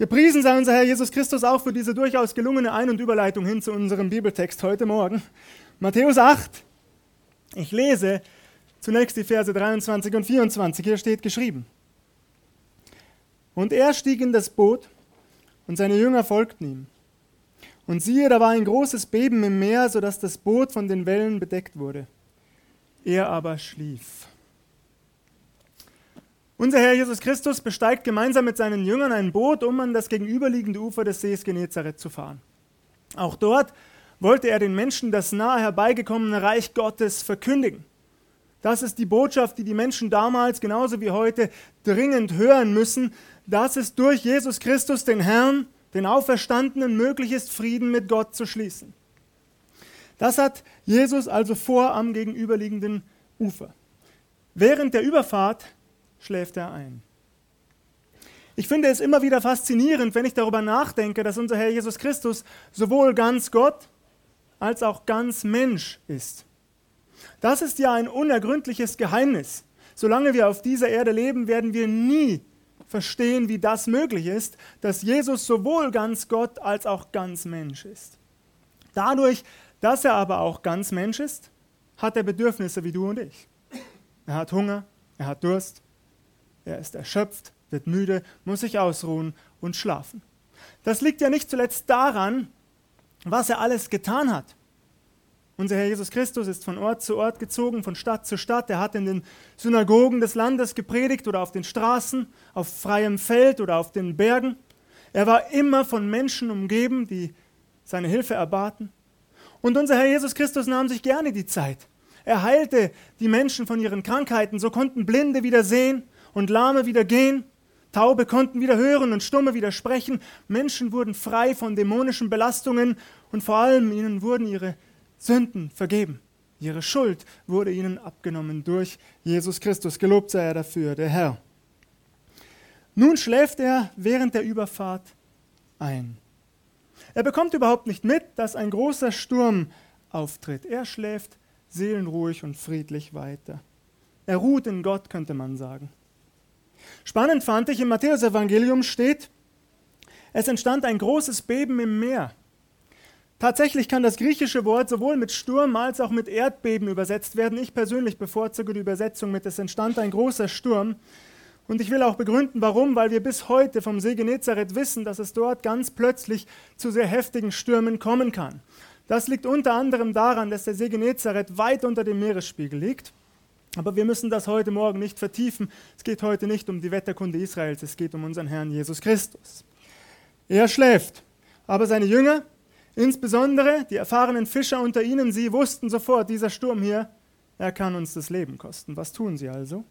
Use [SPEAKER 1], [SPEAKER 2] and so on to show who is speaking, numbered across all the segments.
[SPEAKER 1] Gepriesen sei unser Herr Jesus Christus auch für diese durchaus gelungene Ein- und Überleitung hin zu unserem Bibeltext heute Morgen. Matthäus 8. Ich lese zunächst die Verse 23 und 24. Hier steht geschrieben. Und er stieg in das Boot und seine Jünger folgten ihm. Und siehe, da war ein großes Beben im Meer, sodass das Boot von den Wellen bedeckt wurde. Er aber schlief. Unser Herr Jesus Christus besteigt gemeinsam mit seinen Jüngern ein Boot, um an das gegenüberliegende Ufer des Sees Genezareth zu fahren. Auch dort wollte er den Menschen das nahe herbeigekommene Reich Gottes verkündigen. Das ist die Botschaft, die die Menschen damals genauso wie heute dringend hören müssen, dass es durch Jesus Christus, den Herrn, den Auferstandenen, möglich ist, Frieden mit Gott zu schließen. Das hat Jesus also vor am gegenüberliegenden Ufer. Während der Überfahrt schläft er ein. Ich finde es immer wieder faszinierend, wenn ich darüber nachdenke, dass unser Herr Jesus Christus sowohl ganz Gott als auch ganz Mensch ist. Das ist ja ein unergründliches Geheimnis. Solange wir auf dieser Erde leben, werden wir nie verstehen, wie das möglich ist, dass Jesus sowohl ganz Gott als auch ganz Mensch ist. Dadurch, dass er aber auch ganz Mensch ist, hat er Bedürfnisse wie du und ich. Er hat Hunger, er hat Durst, er ist erschöpft, wird müde, muss sich ausruhen und schlafen. Das liegt ja nicht zuletzt daran, was er alles getan hat. Unser Herr Jesus Christus ist von Ort zu Ort gezogen, von Stadt zu Stadt. Er hat in den Synagogen des Landes gepredigt oder auf den Straßen, auf freiem Feld oder auf den Bergen. Er war immer von Menschen umgeben, die seine Hilfe erbaten. Und unser Herr Jesus Christus nahm sich gerne die Zeit. Er heilte die Menschen von ihren Krankheiten. So konnten Blinde wieder sehen, und Lahme wieder gehen, Taube konnten wieder hören und Stumme wieder sprechen, Menschen wurden frei von dämonischen Belastungen und vor allem ihnen wurden ihre Sünden vergeben. Ihre Schuld wurde ihnen abgenommen durch Jesus Christus. Gelobt sei er dafür, der Herr. Nun schläft er während der Überfahrt ein. Er bekommt überhaupt nicht mit, dass ein großer Sturm auftritt. Er schläft seelenruhig und friedlich weiter. Er ruht in Gott, könnte man sagen. Spannend fand ich, im Matthäusevangelium steht, es entstand ein großes Beben im Meer. Tatsächlich kann das griechische Wort sowohl mit Sturm als auch mit Erdbeben übersetzt werden. Ich persönlich bevorzuge die Übersetzung mit es entstand ein großer Sturm. Und ich will auch begründen, warum, weil wir bis heute vom See Genezareth wissen, dass es dort ganz plötzlich zu sehr heftigen Stürmen kommen kann. Das liegt unter anderem daran, dass der See Genezareth weit unter dem Meeresspiegel liegt aber wir müssen das heute Morgen nicht vertiefen. Es geht heute nicht um die Wetterkunde Israels, es geht um unseren Herrn Jesus Christus. Er schläft, aber seine Jünger, insbesondere die erfahrenen Fischer unter ihnen, sie wussten sofort, dieser Sturm hier, er kann uns das Leben kosten. Was tun sie also?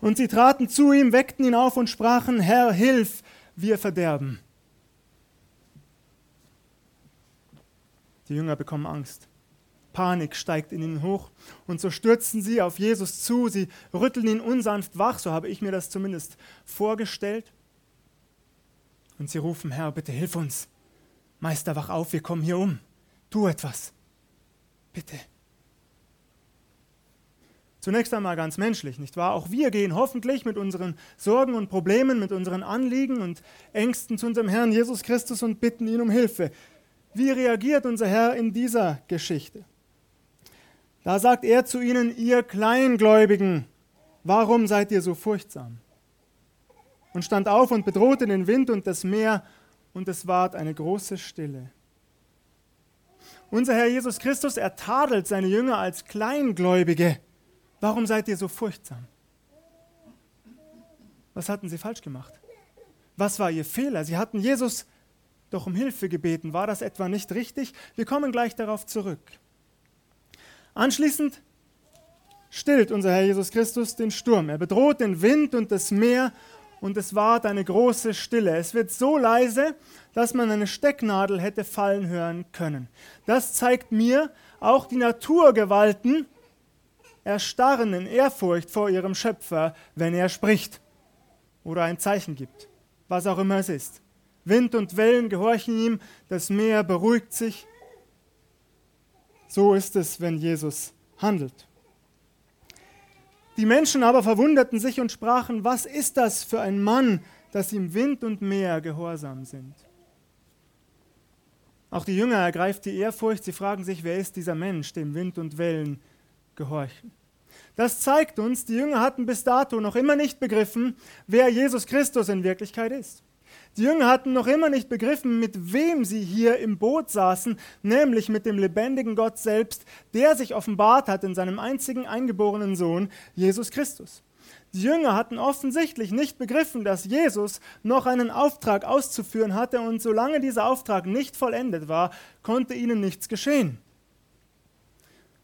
[SPEAKER 1] Und sie traten zu ihm, weckten ihn auf und sprachen, Herr, hilf, wir verderben. Die Jünger bekommen Angst. Panik steigt in ihnen hoch. Und so stürzen sie auf Jesus zu, sie rütteln ihn unsanft wach, so habe ich mir das zumindest vorgestellt. Und sie rufen, Herr, bitte hilf uns. Meister, wach auf, wir kommen hier um. Tu etwas. Bitte. Zunächst einmal ganz menschlich, nicht wahr? Auch wir gehen hoffentlich mit unseren Sorgen und Problemen, mit unseren Anliegen und Ängsten zu unserem Herrn Jesus Christus und bitten ihn um Hilfe. Wie reagiert unser Herr in dieser Geschichte? Da sagt er zu ihnen, ihr Kleingläubigen, warum seid ihr so furchtsam? Und stand auf und bedrohte den Wind und das Meer, und es ward eine große Stille. Unser Herr Jesus Christus, er tadelt seine Jünger als Kleingläubige. Warum seid ihr so furchtsam? Was hatten sie falsch gemacht? Was war ihr Fehler? Sie hatten Jesus doch um Hilfe gebeten. War das etwa nicht richtig? Wir kommen gleich darauf zurück. Anschließend stillt unser Herr Jesus Christus den Sturm. Er bedroht den Wind und das Meer und es ward eine große Stille. Es wird so leise, dass man eine Stecknadel hätte fallen hören können. Das zeigt mir, auch die Naturgewalten erstarren in Ehrfurcht vor ihrem Schöpfer, wenn er spricht oder ein Zeichen gibt, was auch immer es ist. Wind und Wellen gehorchen ihm, das Meer beruhigt sich so ist es, wenn Jesus handelt. Die Menschen aber verwunderten sich und sprachen, was ist das für ein Mann, dass ihm Wind und Meer gehorsam sind. Auch die Jünger ergreift die Ehrfurcht, sie fragen sich, wer ist dieser Mensch, dem Wind und Wellen gehorchen. Das zeigt uns, die Jünger hatten bis dato noch immer nicht begriffen, wer Jesus Christus in Wirklichkeit ist. Die Jünger hatten noch immer nicht begriffen, mit wem sie hier im Boot saßen, nämlich mit dem lebendigen Gott selbst, der sich offenbart hat in seinem einzigen eingeborenen Sohn, Jesus Christus. Die Jünger hatten offensichtlich nicht begriffen, dass Jesus noch einen Auftrag auszuführen hatte und solange dieser Auftrag nicht vollendet war, konnte ihnen nichts geschehen.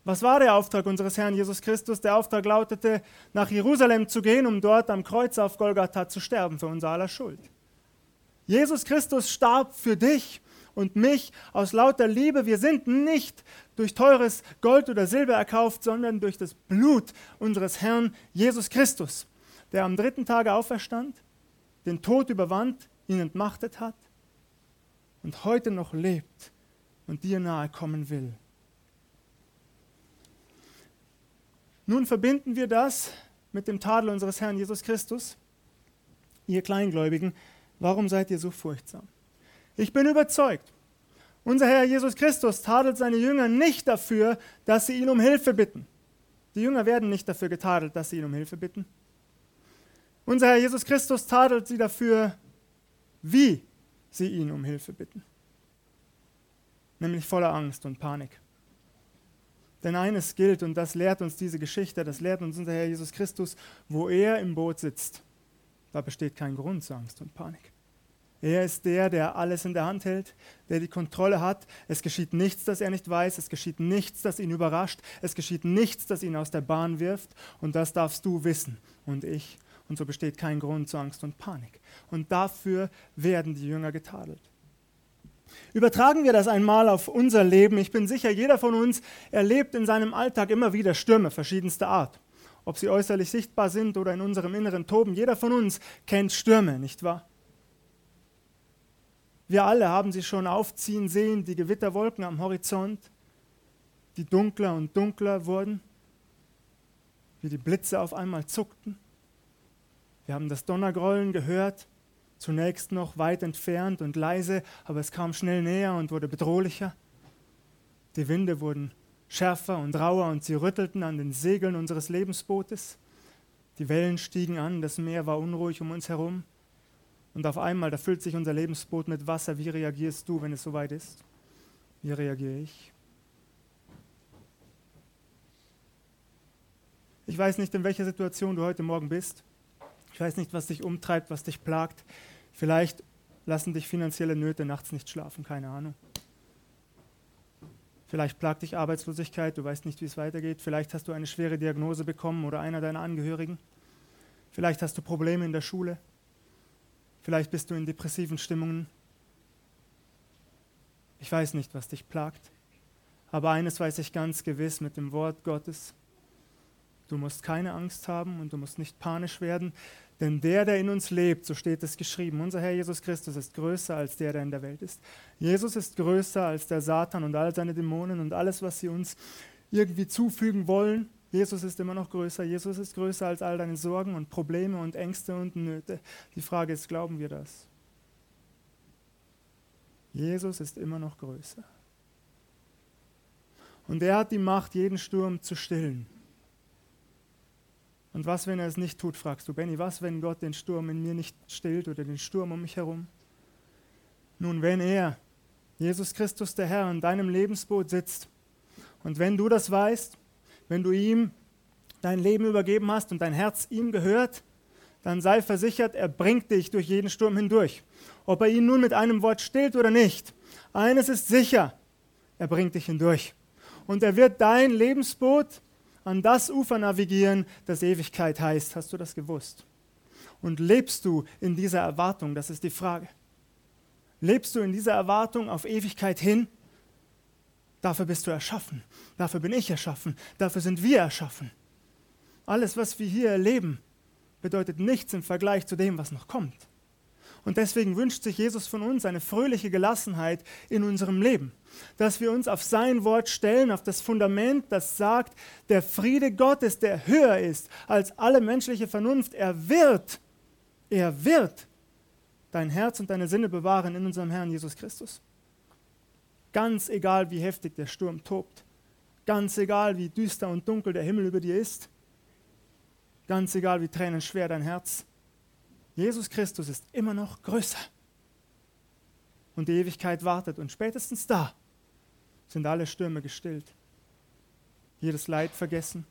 [SPEAKER 1] Was war der Auftrag unseres Herrn Jesus Christus? Der Auftrag lautete, nach Jerusalem zu gehen, um dort am Kreuz auf Golgatha zu sterben für unser aller Schuld. Jesus Christus starb für dich und mich aus lauter Liebe. Wir sind nicht durch teures Gold oder Silber erkauft, sondern durch das Blut unseres Herrn Jesus Christus, der am dritten Tage auferstand, den Tod überwand, ihn entmachtet hat und heute noch lebt und dir nahe kommen will. Nun verbinden wir das mit dem Tadel unseres Herrn Jesus Christus. Ihr Kleingläubigen, warum seid ihr so furchtsam? Ich bin überzeugt, unser Herr Jesus Christus tadelt seine Jünger nicht dafür, dass sie ihn um Hilfe bitten. Die Jünger werden nicht dafür getadelt, dass sie ihn um Hilfe bitten. Unser Herr Jesus Christus tadelt sie dafür, wie sie ihn um Hilfe bitten. Nämlich voller Angst und Panik. Denn eines gilt, und das lehrt uns diese Geschichte, das lehrt uns unser Herr Jesus Christus, wo er im Boot sitzt, da besteht kein Grund zu Angst und Panik. Er ist der, der alles in der Hand hält, der die Kontrolle hat. Es geschieht nichts, das er nicht weiß. Es geschieht nichts, das ihn überrascht. Es geschieht nichts, das ihn aus der Bahn wirft. Und das darfst du wissen und ich. Und so besteht kein Grund zu Angst und Panik. Und dafür werden die Jünger getadelt. Übertragen wir das einmal auf unser Leben. Ich bin sicher, jeder von uns erlebt in seinem Alltag immer wieder Stürme verschiedenster Art. Ob sie äußerlich sichtbar sind oder in unserem inneren Toben, jeder von uns kennt Stürme, nicht wahr? Wir alle haben sie schon aufziehen sehen, die Gewitterwolken am Horizont, die dunkler und dunkler wurden, wie die Blitze auf einmal zuckten. Wir haben das Donnergrollen gehört, Zunächst noch weit entfernt und leise, aber es kam schnell näher und wurde bedrohlicher. Die Winde wurden schärfer und rauer und sie rüttelten an den Segeln unseres Lebensbootes. Die Wellen stiegen an, das Meer war unruhig um uns herum. Und auf einmal, da füllt sich unser Lebensboot mit Wasser. Wie reagierst du, wenn es soweit ist? Wie reagiere ich? Ich weiß nicht, in welcher Situation du heute Morgen bist. Ich weiß nicht, was dich umtreibt, was dich plagt. Vielleicht lassen dich finanzielle Nöte nachts nicht schlafen, keine Ahnung. Vielleicht plagt dich Arbeitslosigkeit, du weißt nicht, wie es weitergeht. Vielleicht hast du eine schwere Diagnose bekommen oder einer deiner Angehörigen. Vielleicht hast du Probleme in der Schule. Vielleicht bist du in depressiven Stimmungen. Ich weiß nicht, was dich plagt. Aber eines weiß ich ganz gewiss mit dem Wort Gottes. Du musst keine Angst haben und du musst nicht panisch werden, denn der, der in uns lebt, so steht es geschrieben, unser Herr Jesus Christus ist größer als der, der in der Welt ist. Jesus ist größer als der Satan und all seine Dämonen und alles, was sie uns irgendwie zufügen wollen. Jesus ist immer noch größer. Jesus ist größer als all deine Sorgen und Probleme und Ängste und Nöte. Die Frage ist, glauben wir das? Jesus ist immer noch größer. Und er hat die Macht, jeden Sturm zu stillen. Und was, wenn er es nicht tut, fragst du, Benny, was, wenn Gott den Sturm in mir nicht stillt oder den Sturm um mich herum? Nun, wenn er, Jesus Christus der Herr, in deinem Lebensboot sitzt und wenn du das weißt, wenn du ihm dein Leben übergeben hast und dein Herz ihm gehört, dann sei versichert, er bringt dich durch jeden Sturm hindurch. Ob er ihn nun mit einem Wort stillt oder nicht, eines ist sicher, er bringt dich hindurch. Und er wird dein Lebensboot an das Ufer navigieren, das Ewigkeit heißt. Hast du das gewusst? Und lebst du in dieser Erwartung? Das ist die Frage. Lebst du in dieser Erwartung auf Ewigkeit hin? Dafür bist du erschaffen. Dafür bin ich erschaffen. Dafür sind wir erschaffen. Alles, was wir hier erleben, bedeutet nichts im Vergleich zu dem, was noch kommt. Und deswegen wünscht sich Jesus von uns eine fröhliche Gelassenheit in unserem Leben, dass wir uns auf sein Wort stellen, auf das Fundament, das sagt, der Friede Gottes, der höher ist als alle menschliche Vernunft, er wird, er wird dein Herz und deine Sinne bewahren in unserem Herrn Jesus Christus. Ganz egal, wie heftig der Sturm tobt, ganz egal, wie düster und dunkel der Himmel über dir ist, ganz egal, wie tränenschwer dein Herz, Jesus Christus ist immer noch größer. Und die Ewigkeit wartet und spätestens da sind alle Stürme gestillt. Jedes Leid vergessen,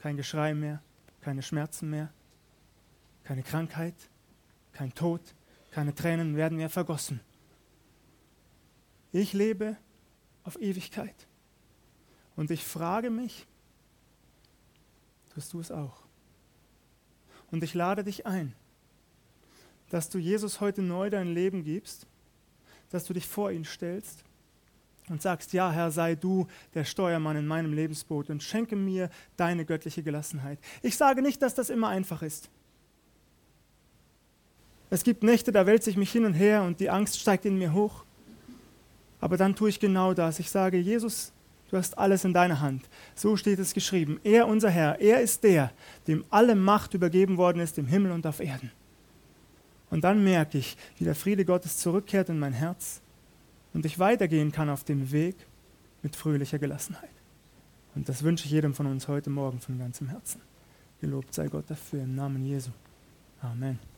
[SPEAKER 1] kein Geschrei mehr, keine Schmerzen mehr, keine Krankheit, kein Tod, keine Tränen werden mehr vergossen. Ich lebe auf Ewigkeit. Und ich frage mich, tust du es auch? Und ich lade dich ein, dass du Jesus heute neu dein Leben gibst, dass du dich vor ihn stellst und sagst, ja Herr, sei du der Steuermann in meinem Lebensboot und schenke mir deine göttliche Gelassenheit. Ich sage nicht, dass das immer einfach ist. Es gibt Nächte, da wälze ich mich hin und her und die Angst steigt in mir hoch. Aber dann tue ich genau das. Ich sage, Jesus, du hast alles in deiner Hand. So steht es geschrieben. Er, unser Herr, er ist der, dem alle Macht übergeben worden ist im Himmel und auf Erden. Und dann merke ich, wie der Friede Gottes zurückkehrt in mein Herz und ich weitergehen kann auf dem Weg mit fröhlicher Gelassenheit. Und das wünsche ich jedem von uns heute Morgen von ganzem Herzen. Gelobt sei Gott dafür im Namen Jesu. Amen.